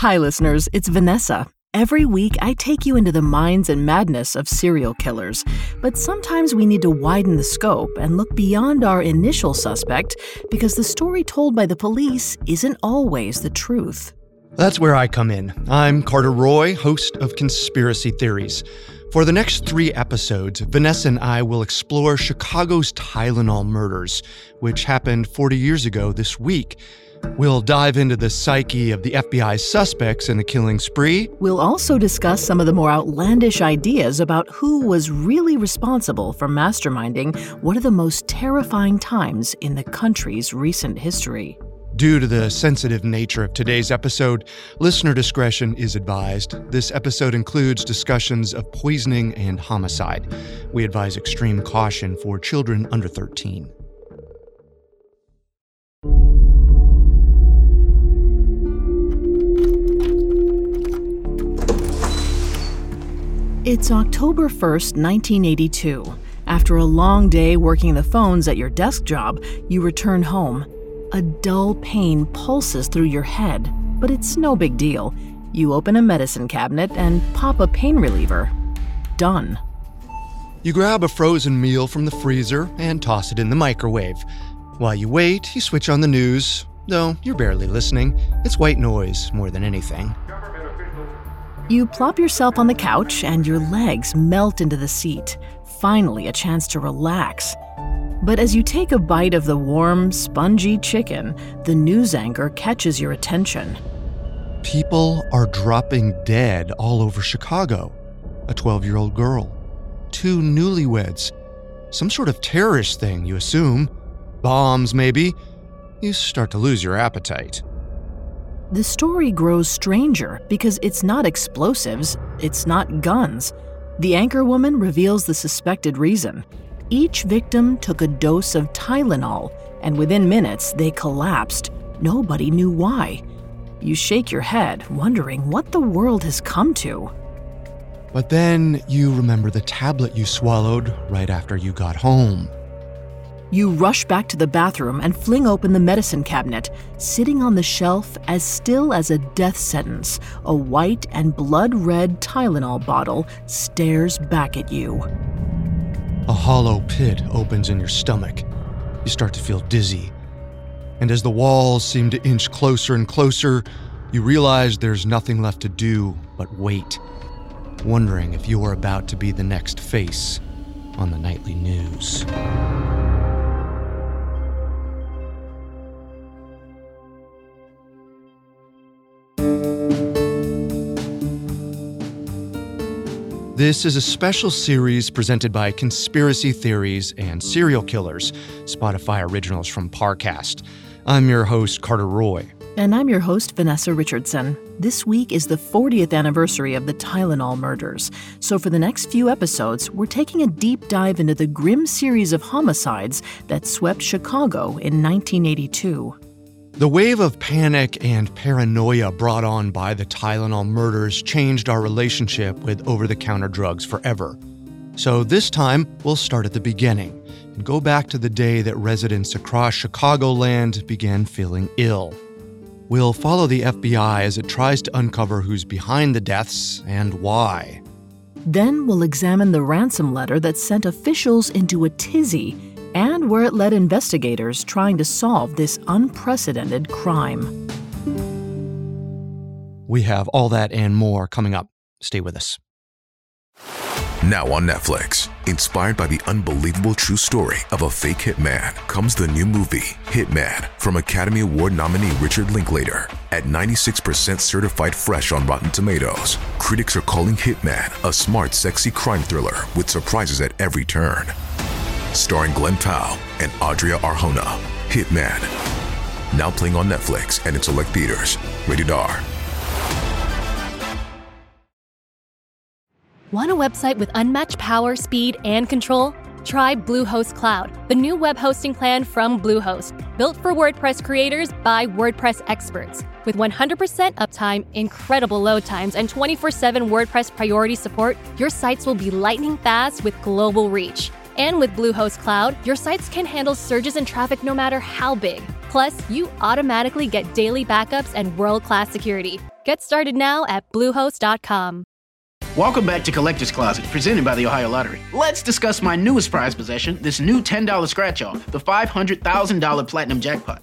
Hi, listeners, it's Vanessa. Every week, I take you into the minds and madness of serial killers. But sometimes we need to widen the scope and look beyond our initial suspect because the story told by the police isn't always the truth. That's where I come in. I'm Carter Roy, host of Conspiracy Theories. For the next three episodes, Vanessa and I will explore Chicago's Tylenol murders, which happened 40 years ago this week. We'll dive into the psyche of the FBI's suspects in the killing spree. We'll also discuss some of the more outlandish ideas about who was really responsible for masterminding one of the most terrifying times in the country's recent history. Due to the sensitive nature of today's episode, listener discretion is advised. This episode includes discussions of poisoning and homicide. We advise extreme caution for children under 13. It's October 1st, 1982. After a long day working the phones at your desk job, you return home. A dull pain pulses through your head, but it's no big deal. You open a medicine cabinet and pop a pain reliever. Done. You grab a frozen meal from the freezer and toss it in the microwave. While you wait, you switch on the news, though you're barely listening. It's white noise more than anything. You plop yourself on the couch and your legs melt into the seat. Finally, a chance to relax. But as you take a bite of the warm, spongy chicken, the news anchor catches your attention. People are dropping dead all over Chicago. A 12 year old girl, two newlyweds, some sort of terrorist thing, you assume. Bombs, maybe. You start to lose your appetite. The story grows stranger because it's not explosives, it's not guns. The anchor woman reveals the suspected reason. Each victim took a dose of Tylenol, and within minutes they collapsed. Nobody knew why. You shake your head, wondering what the world has come to. But then you remember the tablet you swallowed right after you got home. You rush back to the bathroom and fling open the medicine cabinet. Sitting on the shelf, as still as a death sentence, a white and blood red Tylenol bottle stares back at you. A hollow pit opens in your stomach. You start to feel dizzy. And as the walls seem to inch closer and closer, you realize there's nothing left to do but wait, wondering if you are about to be the next face on the nightly news. This is a special series presented by Conspiracy Theories and Serial Killers, Spotify originals from Parcast. I'm your host, Carter Roy. And I'm your host, Vanessa Richardson. This week is the 40th anniversary of the Tylenol murders. So, for the next few episodes, we're taking a deep dive into the grim series of homicides that swept Chicago in 1982. The wave of panic and paranoia brought on by the Tylenol murders changed our relationship with over the counter drugs forever. So this time, we'll start at the beginning and go back to the day that residents across Chicagoland began feeling ill. We'll follow the FBI as it tries to uncover who's behind the deaths and why. Then we'll examine the ransom letter that sent officials into a tizzy and where it led investigators trying to solve this unprecedented crime. We have all that and more coming up. Stay with us. Now on Netflix, inspired by the unbelievable true story of a fake hitman, comes the new movie, Hitman, from Academy Award nominee Richard Linklater. At 96% certified fresh on Rotten Tomatoes, critics are calling Hitman a smart, sexy crime thriller with surprises at every turn starring Glen Powell and Adria Arjona. Hitman. Now playing on Netflix and in select theaters. Rated R. Want a website with unmatched power, speed, and control? Try Bluehost Cloud, the new web hosting plan from Bluehost, built for WordPress creators by WordPress experts. With 100% uptime, incredible load times, and 24 7 WordPress priority support, your sites will be lightning fast with global reach. And with Bluehost Cloud, your sites can handle surges in traffic no matter how big. Plus, you automatically get daily backups and world class security. Get started now at Bluehost.com. Welcome back to Collector's Closet, presented by the Ohio Lottery. Let's discuss my newest prize possession this new $10 scratch off, the $500,000 Platinum Jackpot.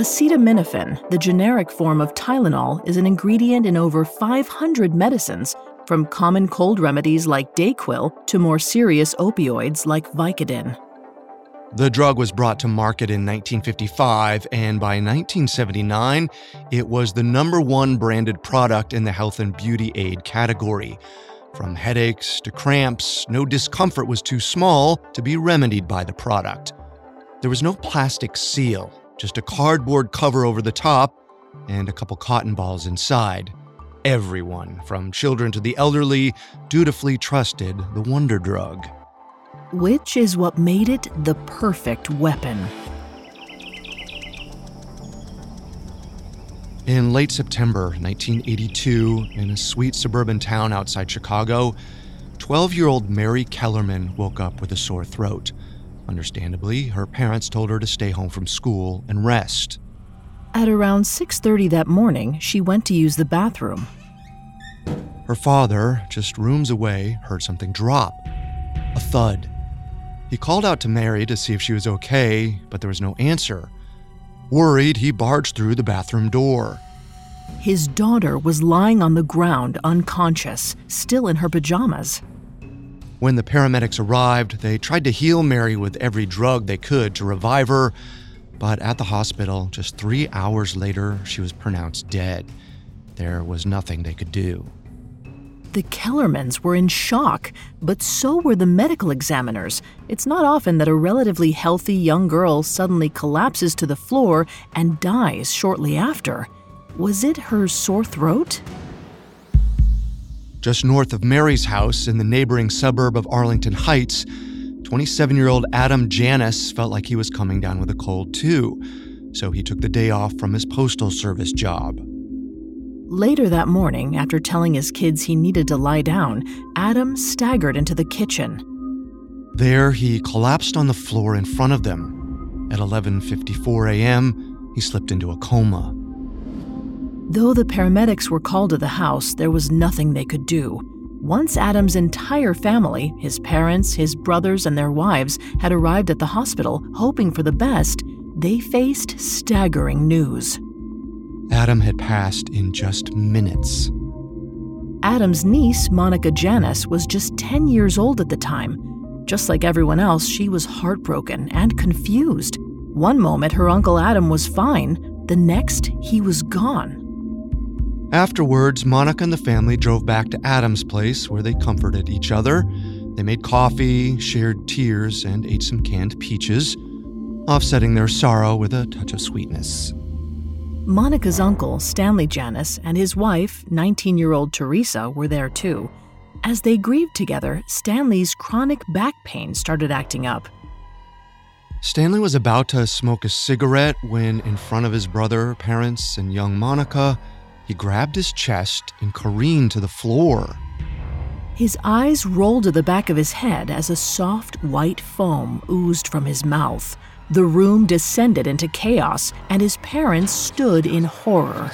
Acetaminophen, the generic form of Tylenol, is an ingredient in over 500 medicines, from common cold remedies like Dayquil to more serious opioids like Vicodin. The drug was brought to market in 1955, and by 1979, it was the number one branded product in the health and beauty aid category. From headaches to cramps, no discomfort was too small to be remedied by the product. There was no plastic seal, just a cardboard cover over the top and a couple cotton balls inside. Everyone, from children to the elderly, dutifully trusted the wonder drug. Which is what made it the perfect weapon. In late September 1982, in a sweet suburban town outside Chicago, 12 year old Mary Kellerman woke up with a sore throat. Understandably, her parents told her to stay home from school and rest. At around 6:30 that morning, she went to use the bathroom. Her father, just rooms away, heard something drop. A thud. He called out to Mary to see if she was okay, but there was no answer. Worried, he barged through the bathroom door. His daughter was lying on the ground unconscious, still in her pajamas. When the paramedics arrived, they tried to heal Mary with every drug they could to revive her, but at the hospital, just three hours later, she was pronounced dead. There was nothing they could do. The Kellermans were in shock, but so were the medical examiners. It's not often that a relatively healthy young girl suddenly collapses to the floor and dies shortly after. Was it her sore throat? Just north of Mary's house in the neighboring suburb of Arlington Heights, 27 year old Adam Janus felt like he was coming down with a cold too, so he took the day off from his postal service job. Later that morning, after telling his kids he needed to lie down, Adam staggered into the kitchen. There, he collapsed on the floor in front of them. At 11:54 a.m., he slipped into a coma. Though the paramedics were called to the house, there was nothing they could do. Once Adam's entire family, his parents, his brothers, and their wives, had arrived at the hospital hoping for the best, they faced staggering news. Adam had passed in just minutes. Adam's niece, Monica Janus, was just 10 years old at the time. Just like everyone else, she was heartbroken and confused. One moment, her Uncle Adam was fine, the next, he was gone. Afterwards, Monica and the family drove back to Adam's place where they comforted each other. They made coffee, shared tears, and ate some canned peaches, offsetting their sorrow with a touch of sweetness. Monica's uncle, Stanley Janus, and his wife, 19 year old Teresa, were there too. As they grieved together, Stanley's chronic back pain started acting up. Stanley was about to smoke a cigarette when, in front of his brother, parents, and young Monica, he grabbed his chest and careened to the floor. His eyes rolled to the back of his head as a soft white foam oozed from his mouth. The room descended into chaos, and his parents stood in horror.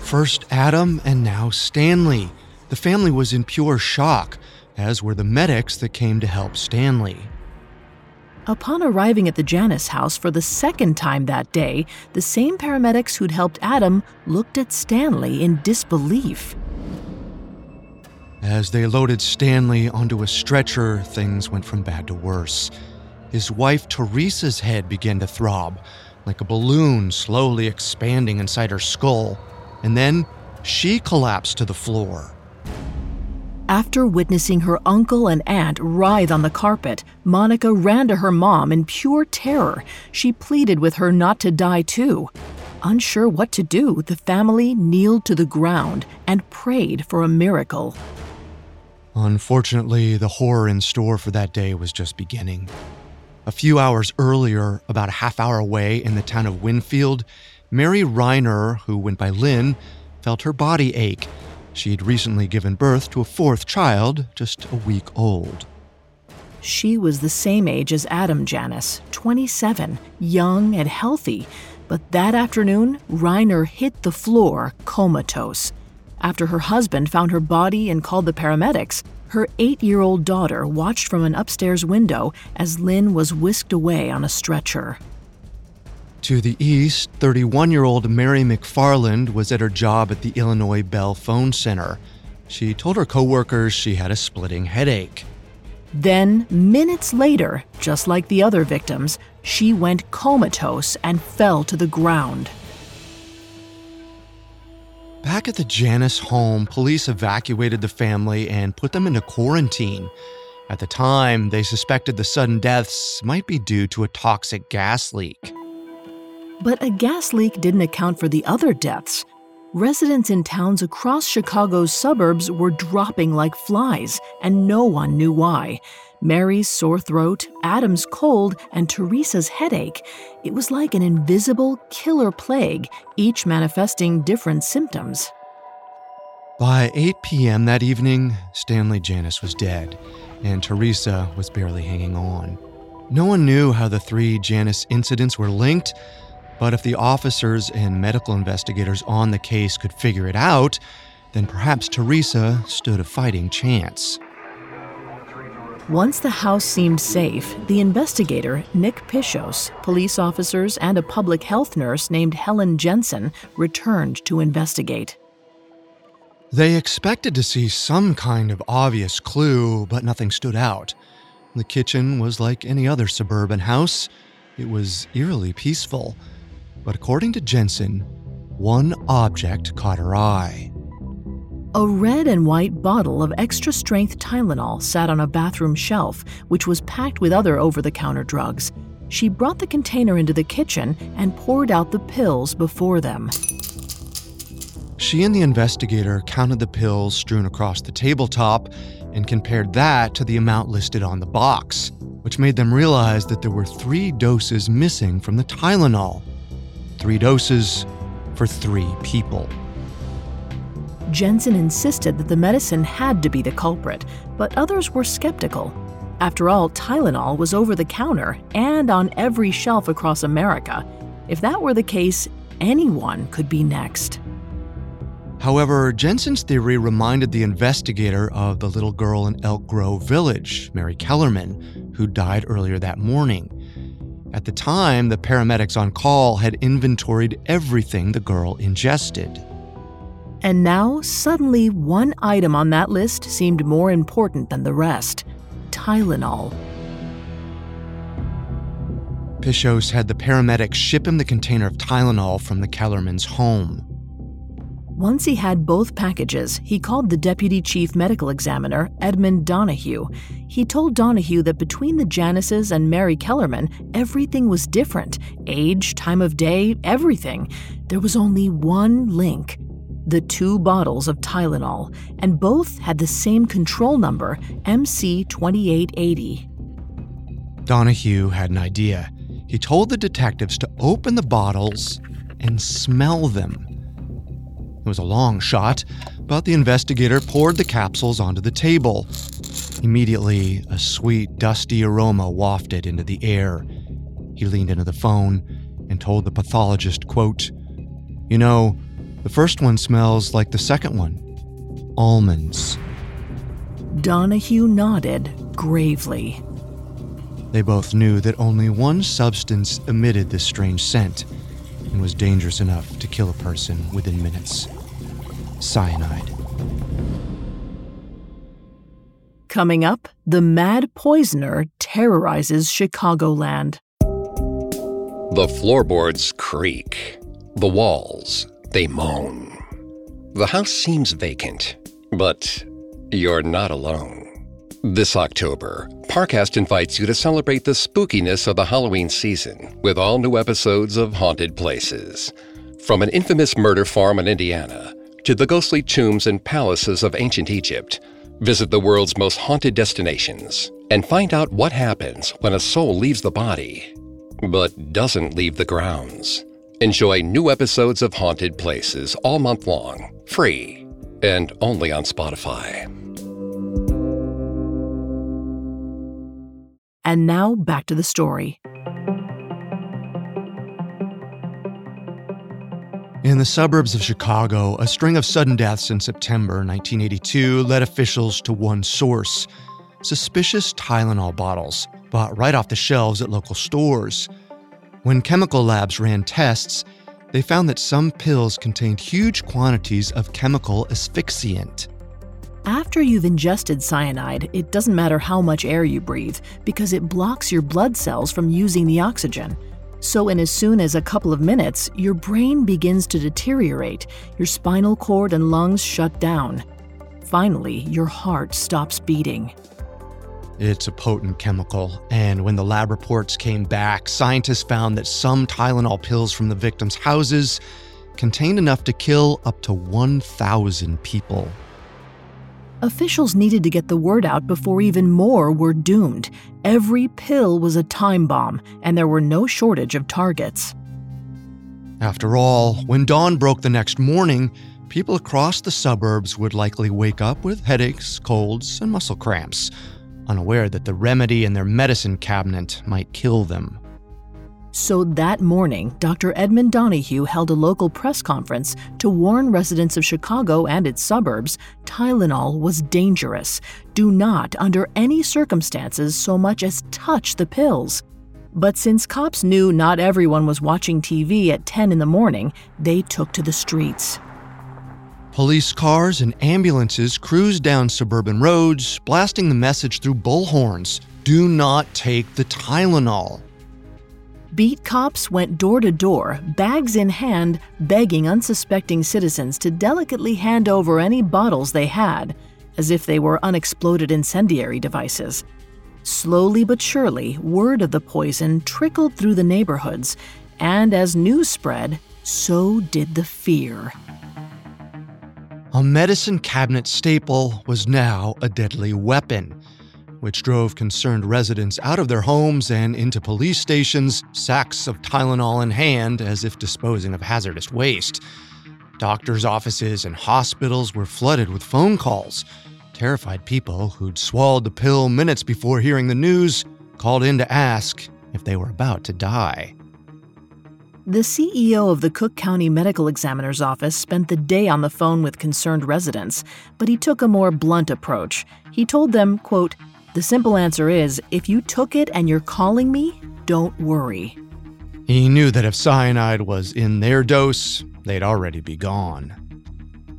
First Adam, and now Stanley. The family was in pure shock, as were the medics that came to help Stanley. Upon arriving at the Janus house for the second time that day, the same paramedics who'd helped Adam looked at Stanley in disbelief. As they loaded Stanley onto a stretcher, things went from bad to worse. His wife Teresa's head began to throb, like a balloon slowly expanding inside her skull, and then she collapsed to the floor. After witnessing her uncle and aunt writhe on the carpet, Monica ran to her mom in pure terror. She pleaded with her not to die too. Unsure what to do, the family kneeled to the ground and prayed for a miracle. Unfortunately, the horror in store for that day was just beginning. A few hours earlier, about a half hour away in the town of Winfield, Mary Reiner, who went by Lynn, felt her body ache. She had recently given birth to a fourth child, just a week old. She was the same age as Adam Janus, 27, young and healthy. But that afternoon, Reiner hit the floor comatose. After her husband found her body and called the paramedics, her eight year old daughter watched from an upstairs window as Lynn was whisked away on a stretcher. To the east, 31 year old Mary McFarland was at her job at the Illinois Bell Phone Center. She told her coworkers she had a splitting headache. Then, minutes later, just like the other victims, she went comatose and fell to the ground. Back at the Janus home, police evacuated the family and put them into quarantine. At the time, they suspected the sudden deaths might be due to a toxic gas leak. But a gas leak didn't account for the other deaths. Residents in towns across Chicago's suburbs were dropping like flies, and no one knew why. Mary's sore throat, Adam's cold, and Teresa's headache. It was like an invisible killer plague, each manifesting different symptoms. By 8 p.m. that evening, Stanley Janus was dead, and Teresa was barely hanging on. No one knew how the three Janus incidents were linked, but if the officers and medical investigators on the case could figure it out, then perhaps Teresa stood a fighting chance. Once the house seemed safe, the investigator, Nick Pishos, police officers, and a public health nurse named Helen Jensen returned to investigate. They expected to see some kind of obvious clue, but nothing stood out. The kitchen was like any other suburban house. It was eerily peaceful. But according to Jensen, one object caught her eye. A red and white bottle of extra strength Tylenol sat on a bathroom shelf, which was packed with other over the counter drugs. She brought the container into the kitchen and poured out the pills before them. She and the investigator counted the pills strewn across the tabletop and compared that to the amount listed on the box, which made them realize that there were three doses missing from the Tylenol three doses for three people. Jensen insisted that the medicine had to be the culprit, but others were skeptical. After all, Tylenol was over the counter and on every shelf across America. If that were the case, anyone could be next. However, Jensen's theory reminded the investigator of the little girl in Elk Grove Village, Mary Kellerman, who died earlier that morning. At the time, the paramedics on call had inventoried everything the girl ingested. And now, suddenly, one item on that list seemed more important than the rest Tylenol. Pishos had the paramedics ship him the container of Tylenol from the Kellerman's home. Once he had both packages, he called the deputy chief medical examiner, Edmund Donoghue. He told Donoghue that between the Januses and Mary Kellerman, everything was different age, time of day, everything. There was only one link the two bottles of Tylenol, and both had the same control number, MC2880. Donoghue had an idea. He told the detectives to open the bottles and smell them. It was a long shot, but the investigator poured the capsules onto the table. Immediately, a sweet, dusty aroma wafted into the air. He leaned into the phone and told the pathologist, quote, You know, the first one smells like the second one almonds. Donoghue nodded gravely. They both knew that only one substance emitted this strange scent and was dangerous enough to kill a person within minutes cyanide. Coming up, the mad poisoner terrorizes Chicagoland. The floorboards creak. The walls, they moan. The house seems vacant, but you're not alone. This October, Parcast invites you to celebrate the spookiness of the Halloween season with all new episodes of Haunted Places. From an infamous murder farm in Indiana to the ghostly tombs and palaces of ancient Egypt, Visit the world's most haunted destinations and find out what happens when a soul leaves the body but doesn't leave the grounds. Enjoy new episodes of Haunted Places all month long, free, and only on Spotify. And now back to the story. In the suburbs of Chicago, a string of sudden deaths in September 1982 led officials to one source suspicious Tylenol bottles bought right off the shelves at local stores. When chemical labs ran tests, they found that some pills contained huge quantities of chemical asphyxiant. After you've ingested cyanide, it doesn't matter how much air you breathe because it blocks your blood cells from using the oxygen. So, in as soon as a couple of minutes, your brain begins to deteriorate, your spinal cord and lungs shut down. Finally, your heart stops beating. It's a potent chemical, and when the lab reports came back, scientists found that some Tylenol pills from the victims' houses contained enough to kill up to 1,000 people. Officials needed to get the word out before even more were doomed. Every pill was a time bomb, and there were no shortage of targets. After all, when dawn broke the next morning, people across the suburbs would likely wake up with headaches, colds, and muscle cramps, unaware that the remedy in their medicine cabinet might kill them. So that morning, Dr. Edmund Donoghue held a local press conference to warn residents of Chicago and its suburbs Tylenol was dangerous. Do not, under any circumstances, so much as touch the pills. But since cops knew not everyone was watching TV at 10 in the morning, they took to the streets. Police cars and ambulances cruised down suburban roads, blasting the message through bullhorns Do not take the Tylenol. Beat cops went door to door, bags in hand, begging unsuspecting citizens to delicately hand over any bottles they had, as if they were unexploded incendiary devices. Slowly but surely, word of the poison trickled through the neighborhoods, and as news spread, so did the fear. A medicine cabinet staple was now a deadly weapon which drove concerned residents out of their homes and into police stations, sacks of Tylenol in hand as if disposing of hazardous waste. Doctors' offices and hospitals were flooded with phone calls. Terrified people who'd swallowed the pill minutes before hearing the news called in to ask if they were about to die. The CEO of the Cook County Medical Examiner's Office spent the day on the phone with concerned residents, but he took a more blunt approach. He told them, quote, the simple answer is if you took it and you're calling me, don't worry. He knew that if cyanide was in their dose, they'd already be gone.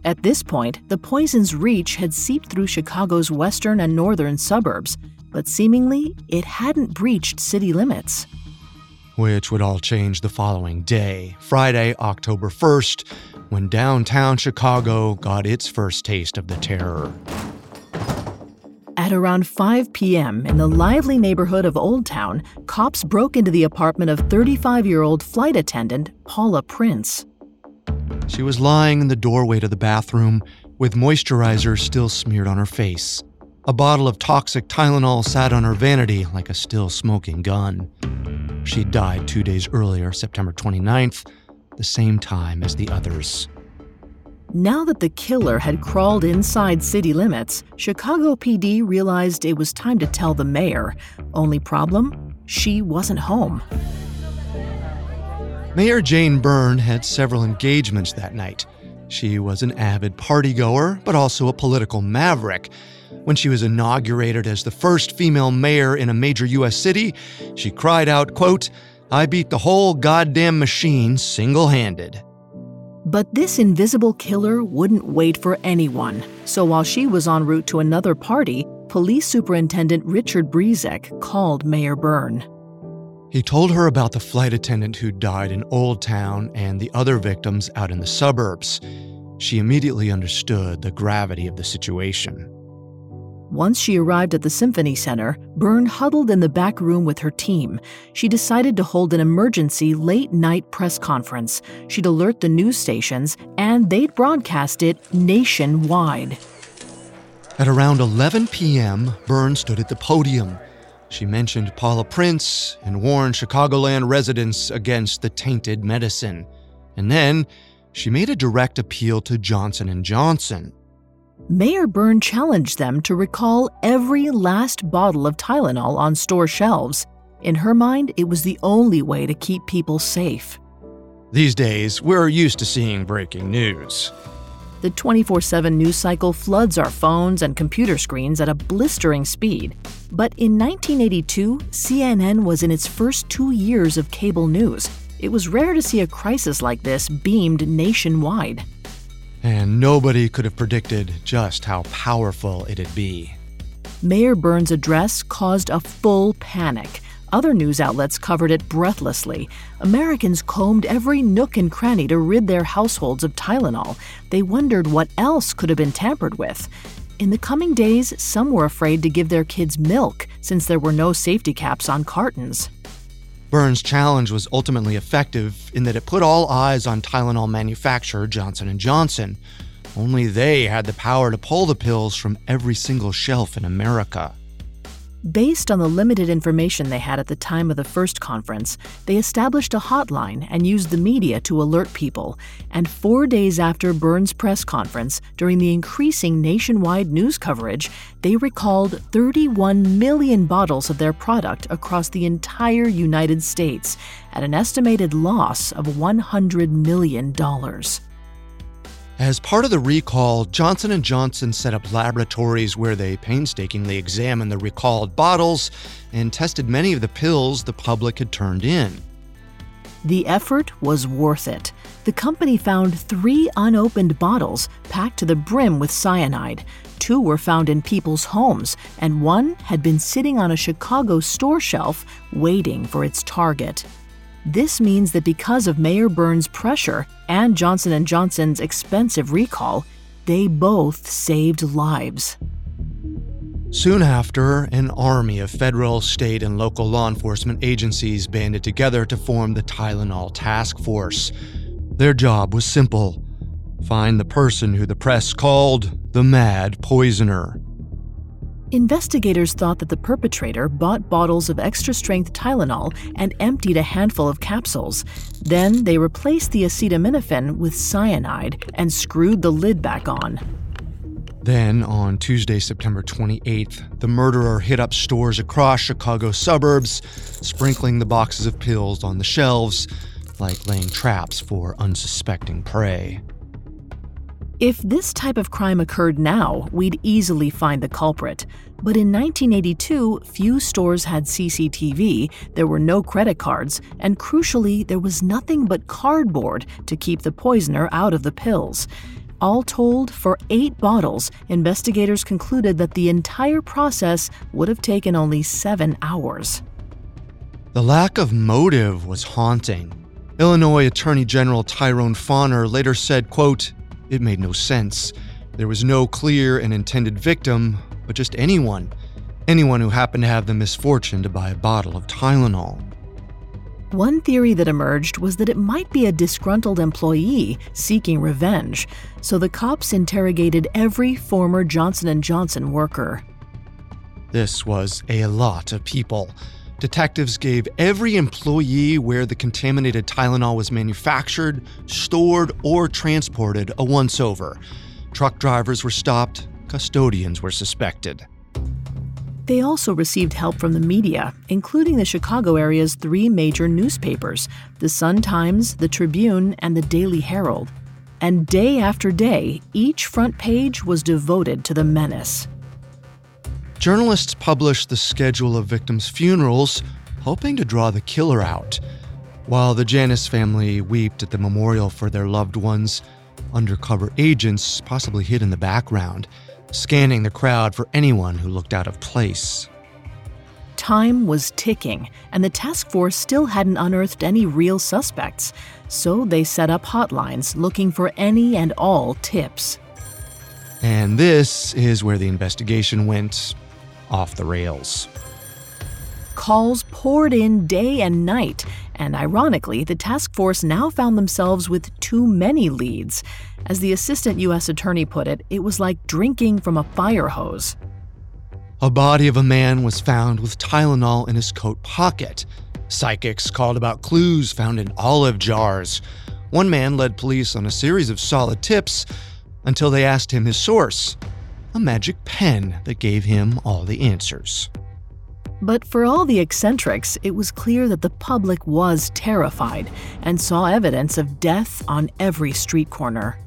At this point, the poison's reach had seeped through Chicago's western and northern suburbs, but seemingly it hadn't breached city limits. Which would all change the following day, Friday, October 1st, when downtown Chicago got its first taste of the terror. At around 5 p.m., in the lively neighborhood of Old Town, cops broke into the apartment of 35 year old flight attendant Paula Prince. She was lying in the doorway to the bathroom with moisturizer still smeared on her face. A bottle of toxic Tylenol sat on her vanity like a still smoking gun. She died two days earlier, September 29th, the same time as the others. Now that the killer had crawled inside city limits, Chicago PD realized it was time to tell the mayor. Only problem? She wasn't home. Mayor Jane Byrne had several engagements that night. She was an avid partygoer, but also a political maverick. When she was inaugurated as the first female mayor in a major U.S. city, she cried out, quote, I beat the whole goddamn machine single handed. But this invisible killer wouldn't wait for anyone. So while she was en route to another party, Police Superintendent Richard Brzeczek called Mayor Byrne. He told her about the flight attendant who died in Old Town and the other victims out in the suburbs. She immediately understood the gravity of the situation. Once she arrived at the Symphony Center, Byrne huddled in the back room with her team. She decided to hold an emergency late night press conference. She'd alert the news stations, and they'd broadcast it nationwide. At around 11 p.m., Byrne stood at the podium. She mentioned Paula Prince and warned Chicagoland residents against the tainted medicine. And then she made a direct appeal to Johnson & Johnson. Mayor Byrne challenged them to recall every last bottle of Tylenol on store shelves. In her mind, it was the only way to keep people safe. These days, we're used to seeing breaking news. The 24 7 news cycle floods our phones and computer screens at a blistering speed. But in 1982, CNN was in its first two years of cable news. It was rare to see a crisis like this beamed nationwide. And nobody could have predicted just how powerful it'd be. Mayor Byrne's address caused a full panic. Other news outlets covered it breathlessly. Americans combed every nook and cranny to rid their households of Tylenol. They wondered what else could have been tampered with. In the coming days, some were afraid to give their kids milk since there were no safety caps on cartons. Byrne's challenge was ultimately effective in that it put all eyes on Tylenol manufacturer Johnson & Johnson. Only they had the power to pull the pills from every single shelf in America. Based on the limited information they had at the time of the first conference, they established a hotline and used the media to alert people. And four days after Byrne's press conference, during the increasing nationwide news coverage, they recalled 31 million bottles of their product across the entire United States at an estimated loss of $100 million. As part of the recall, Johnson & Johnson set up laboratories where they painstakingly examined the recalled bottles and tested many of the pills the public had turned in. The effort was worth it. The company found three unopened bottles packed to the brim with cyanide. Two were found in people's homes, and one had been sitting on a Chicago store shelf waiting for its target. This means that because of Mayor Byrne's pressure and Johnson & Johnson's expensive recall, they both saved lives. Soon after, an army of federal, state, and local law enforcement agencies banded together to form the Tylenol Task Force. Their job was simple find the person who the press called the Mad Poisoner. Investigators thought that the perpetrator bought bottles of extra strength Tylenol and emptied a handful of capsules. Then they replaced the acetaminophen with cyanide and screwed the lid back on. Then, on Tuesday, September 28th, the murderer hit up stores across Chicago suburbs, sprinkling the boxes of pills on the shelves, like laying traps for unsuspecting prey. If this type of crime occurred now, we'd easily find the culprit. But in 1982, few stores had CCTV, there were no credit cards, and crucially, there was nothing but cardboard to keep the poisoner out of the pills. All told, for eight bottles, investigators concluded that the entire process would have taken only seven hours. The lack of motive was haunting. Illinois Attorney General Tyrone Fahner later said, quote, it made no sense. There was no clear and intended victim, but just anyone. Anyone who happened to have the misfortune to buy a bottle of Tylenol. One theory that emerged was that it might be a disgruntled employee seeking revenge, so the cops interrogated every former Johnson & Johnson worker. This was a lot of people. Detectives gave every employee where the contaminated Tylenol was manufactured, stored, or transported a once over. Truck drivers were stopped, custodians were suspected. They also received help from the media, including the Chicago area's three major newspapers the Sun Times, the Tribune, and the Daily Herald. And day after day, each front page was devoted to the menace. Journalists published the schedule of victims' funerals, hoping to draw the killer out. While the Janus family wept at the memorial for their loved ones, undercover agents possibly hid in the background, scanning the crowd for anyone who looked out of place. Time was ticking, and the task force still hadn't unearthed any real suspects, so they set up hotlines looking for any and all tips. And this is where the investigation went off the rails. Calls poured in day and night, And ironically, the task force now found themselves with too many leads. As the assistant U.S. attorney put it, it was like drinking from a fire hose. A body of a man was found with Tylenol in his coat pocket. Psychics called about clues found in olive jars. One man led police on a series of solid tips until they asked him his source a magic pen that gave him all the answers. But for all the eccentrics, it was clear that the public was terrified and saw evidence of death on every street corner.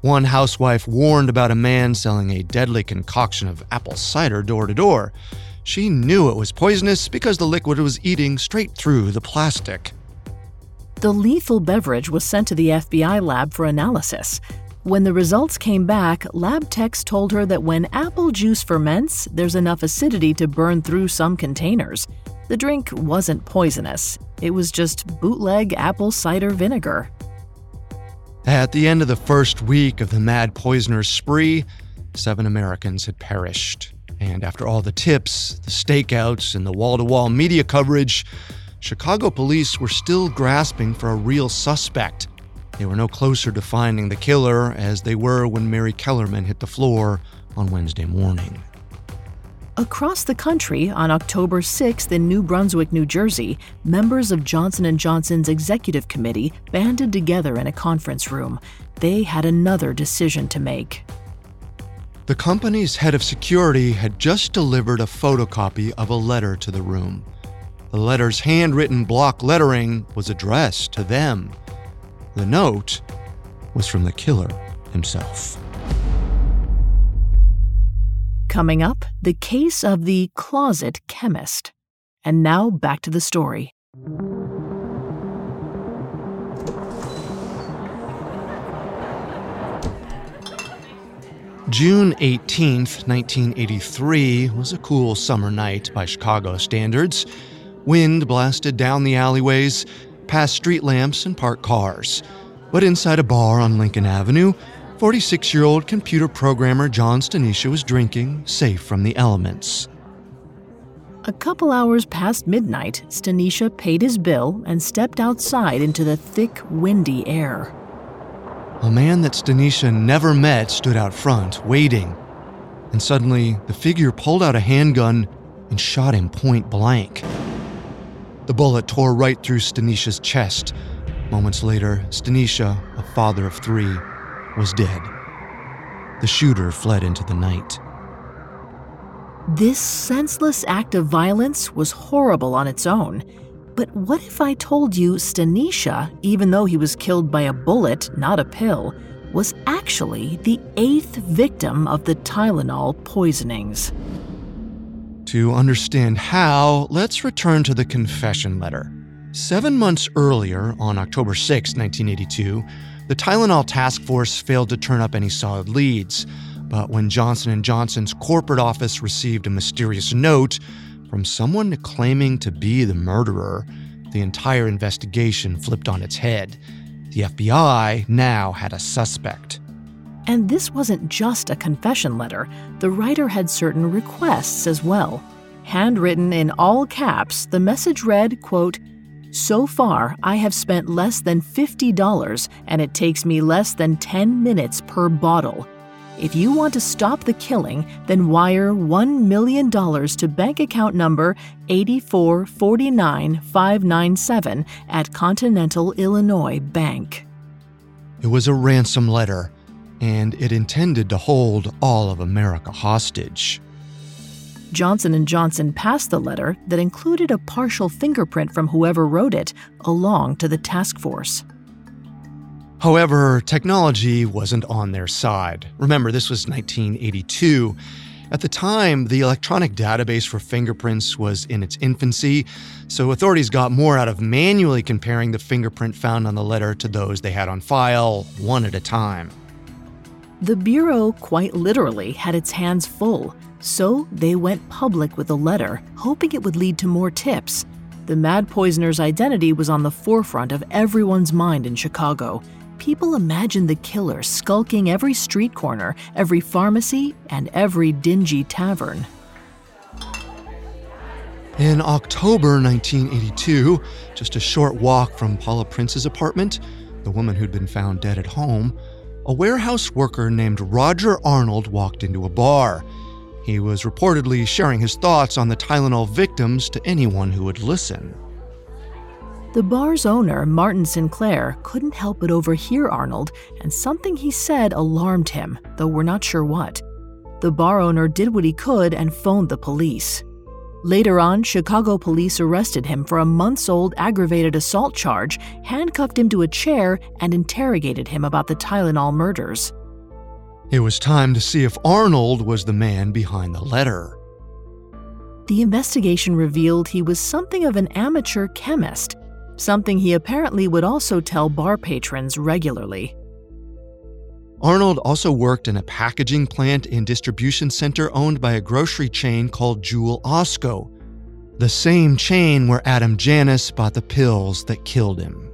One housewife warned about a man selling a deadly concoction of apple cider door to door. She knew it was poisonous because the liquid was eating straight through the plastic. The lethal beverage was sent to the FBI lab for analysis. When the results came back, lab techs told her that when apple juice ferments, there's enough acidity to burn through some containers. The drink wasn't poisonous, it was just bootleg apple cider vinegar. At the end of the first week of the mad poisoner's spree, seven Americans had perished. And after all the tips, the stakeouts, and the wall to wall media coverage, Chicago police were still grasping for a real suspect. They were no closer to finding the killer as they were when Mary Kellerman hit the floor on Wednesday morning. Across the country, on October 6th in New Brunswick, New Jersey, members of Johnson & Johnson's executive committee banded together in a conference room. They had another decision to make. The company's head of security had just delivered a photocopy of a letter to the room. The letter's handwritten block lettering was addressed to them. The note was from the killer himself. Coming up, the case of the closet chemist. And now back to the story. June 18th, 1983 was a cool summer night by Chicago standards. Wind blasted down the alleyways, past street lamps and parked cars. But inside a bar on Lincoln Avenue, 46 year old computer programmer John Stanisha was drinking, safe from the elements. A couple hours past midnight, Stanisha paid his bill and stepped outside into the thick, windy air. A man that Stanisha never met stood out front, waiting. And suddenly, the figure pulled out a handgun and shot him point blank. The bullet tore right through Stanisha's chest. Moments later, Stanisha, a father of three, was dead. The shooter fled into the night. This senseless act of violence was horrible on its own. But what if I told you Stanisha, even though he was killed by a bullet, not a pill, was actually the eighth victim of the Tylenol poisonings? To understand how, let's return to the confession letter. Seven months earlier, on October 6, 1982, the Tylenol task force failed to turn up any solid leads. But when Johnson & Johnson's corporate office received a mysterious note from someone claiming to be the murderer, the entire investigation flipped on its head. The FBI now had a suspect. And this wasn't just a confession letter, the writer had certain requests as well. Handwritten in all caps, the message read, quote, so far, I have spent less than $50 and it takes me less than 10 minutes per bottle. If you want to stop the killing, then wire $1 million to bank account number 8449597 at Continental Illinois Bank. It was a ransom letter, and it intended to hold all of America hostage. Johnson & Johnson passed the letter that included a partial fingerprint from whoever wrote it along to the task force. However, technology wasn't on their side. Remember, this was 1982. At the time, the electronic database for fingerprints was in its infancy, so authorities got more out of manually comparing the fingerprint found on the letter to those they had on file, one at a time. The Bureau quite literally had its hands full, so they went public with a letter, hoping it would lead to more tips. The mad poisoner's identity was on the forefront of everyone's mind in Chicago. People imagined the killer skulking every street corner, every pharmacy, and every dingy tavern. In October 1982, just a short walk from Paula Prince's apartment, the woman who'd been found dead at home, a warehouse worker named Roger Arnold walked into a bar. He was reportedly sharing his thoughts on the Tylenol victims to anyone who would listen. The bar's owner, Martin Sinclair, couldn't help but overhear Arnold, and something he said alarmed him, though we're not sure what. The bar owner did what he could and phoned the police. Later on, Chicago police arrested him for a months old aggravated assault charge, handcuffed him to a chair, and interrogated him about the Tylenol murders. It was time to see if Arnold was the man behind the letter. The investigation revealed he was something of an amateur chemist something he apparently would also tell bar patrons regularly. Arnold also worked in a packaging plant and distribution center owned by a grocery chain called Jewel Osco, the same chain where Adam Janus bought the pills that killed him.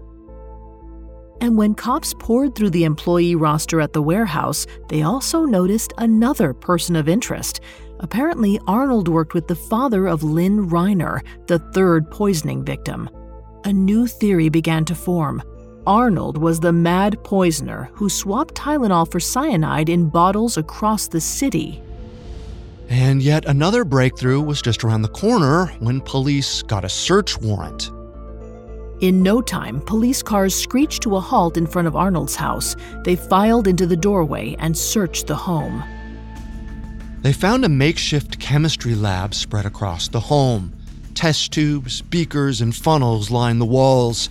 And when cops poured through the employee roster at the warehouse, they also noticed another person of interest. Apparently, Arnold worked with the father of Lynn Reiner, the third poisoning victim a new theory began to form. Arnold was the mad poisoner who swapped Tylenol for cyanide in bottles across the city. And yet another breakthrough was just around the corner when police got a search warrant. In no time, police cars screeched to a halt in front of Arnold's house. They filed into the doorway and searched the home. They found a makeshift chemistry lab spread across the home. Test tubes, beakers, and funnels lined the walls.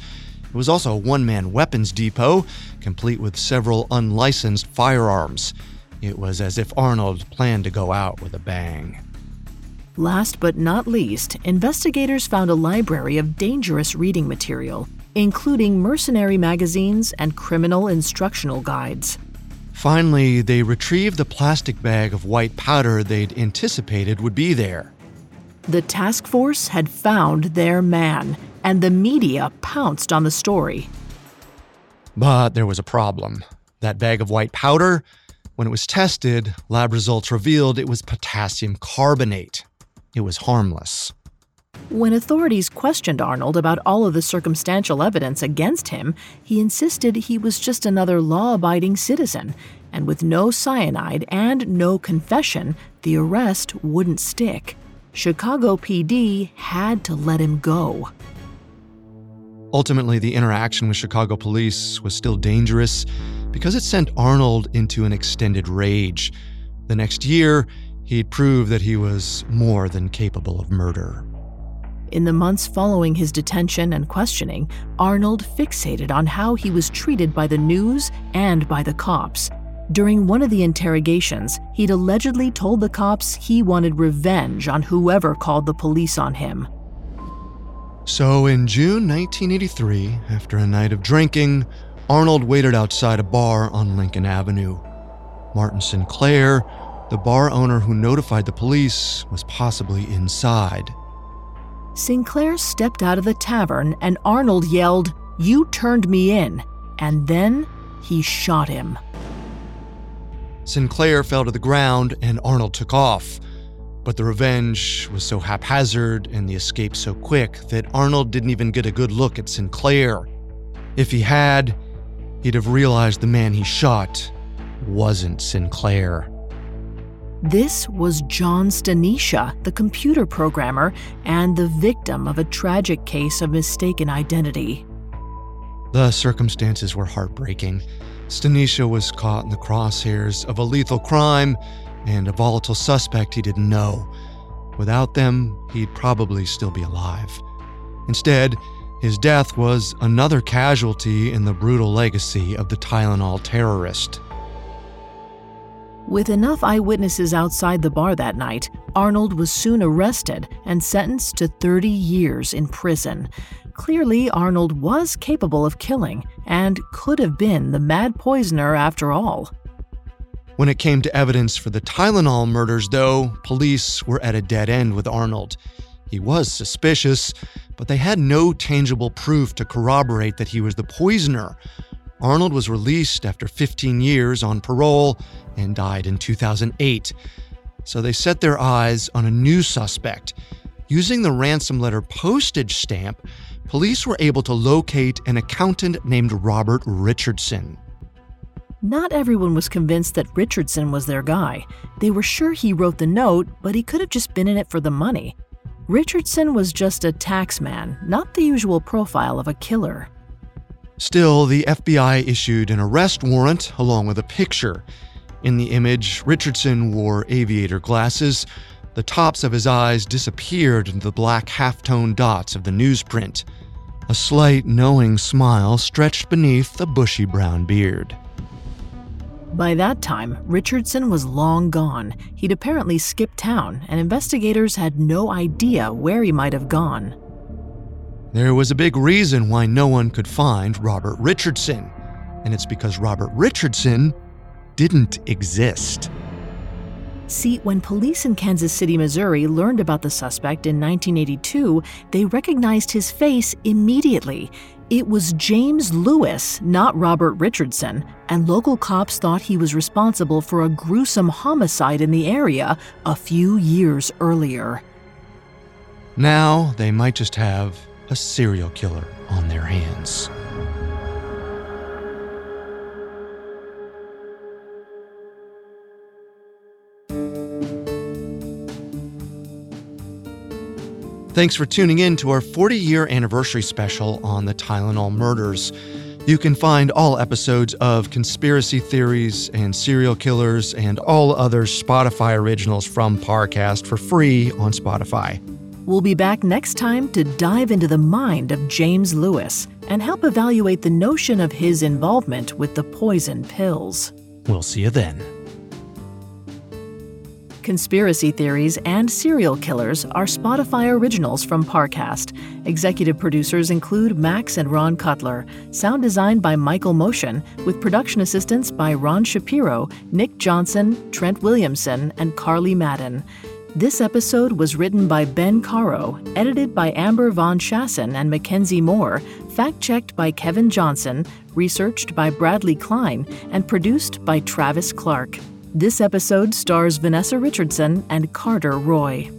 It was also a one man weapons depot, complete with several unlicensed firearms. It was as if Arnold planned to go out with a bang. Last but not least, investigators found a library of dangerous reading material, including mercenary magazines and criminal instructional guides. Finally, they retrieved the plastic bag of white powder they'd anticipated would be there. The task force had found their man, and the media pounced on the story. But there was a problem. That bag of white powder, when it was tested, lab results revealed it was potassium carbonate. It was harmless. When authorities questioned Arnold about all of the circumstantial evidence against him, he insisted he was just another law abiding citizen, and with no cyanide and no confession, the arrest wouldn't stick. Chicago PD had to let him go. Ultimately, the interaction with Chicago police was still dangerous because it sent Arnold into an extended rage. The next year, he'd proved that he was more than capable of murder. In the months following his detention and questioning, Arnold fixated on how he was treated by the news and by the cops. During one of the interrogations, he'd allegedly told the cops he wanted revenge on whoever called the police on him. So, in June 1983, after a night of drinking, Arnold waited outside a bar on Lincoln Avenue. Martin Sinclair, the bar owner who notified the police, was possibly inside. Sinclair stepped out of the tavern and Arnold yelled, You turned me in. And then he shot him. Sinclair fell to the ground and Arnold took off. But the revenge was so haphazard and the escape so quick that Arnold didn't even get a good look at Sinclair. If he had, he'd have realized the man he shot wasn't Sinclair. This was John Stanisha, the computer programmer and the victim of a tragic case of mistaken identity. The circumstances were heartbreaking. Stanisha was caught in the crosshairs of a lethal crime and a volatile suspect he didn't know. Without them, he'd probably still be alive. Instead, his death was another casualty in the brutal legacy of the Tylenol terrorist. With enough eyewitnesses outside the bar that night, Arnold was soon arrested and sentenced to 30 years in prison. Clearly, Arnold was capable of killing and could have been the mad poisoner after all. When it came to evidence for the Tylenol murders, though, police were at a dead end with Arnold. He was suspicious, but they had no tangible proof to corroborate that he was the poisoner. Arnold was released after 15 years on parole and died in 2008. So they set their eyes on a new suspect using the ransom letter postage stamp, police were able to locate an accountant named Robert Richardson. Not everyone was convinced that Richardson was their guy. They were sure he wrote the note, but he could have just been in it for the money. Richardson was just a taxman, not the usual profile of a killer. Still, the FBI issued an arrest warrant along with a picture. In the image, Richardson wore aviator glasses. The tops of his eyes disappeared into the black halftone dots of the newsprint. A slight, knowing smile stretched beneath the bushy brown beard. By that time, Richardson was long gone. He'd apparently skipped town, and investigators had no idea where he might have gone. There was a big reason why no one could find Robert Richardson, and it's because Robert Richardson didn't exist. See, when police in Kansas City, Missouri learned about the suspect in 1982, they recognized his face immediately. It was James Lewis, not Robert Richardson, and local cops thought he was responsible for a gruesome homicide in the area a few years earlier. Now they might just have a serial killer on their hands. Thanks for tuning in to our 40 year anniversary special on the Tylenol murders. You can find all episodes of Conspiracy Theories and Serial Killers and all other Spotify originals from Parcast for free on Spotify. We'll be back next time to dive into the mind of James Lewis and help evaluate the notion of his involvement with the poison pills. We'll see you then. Conspiracy Theories and Serial Killers are Spotify originals from Parcast. Executive producers include Max and Ron Cutler. Sound design by Michael Motion, with production assistance by Ron Shapiro, Nick Johnson, Trent Williamson, and Carly Madden. This episode was written by Ben Caro, edited by Amber Von Schassen and Mackenzie Moore, fact checked by Kevin Johnson, researched by Bradley Klein, and produced by Travis Clark. This episode stars Vanessa Richardson and Carter Roy.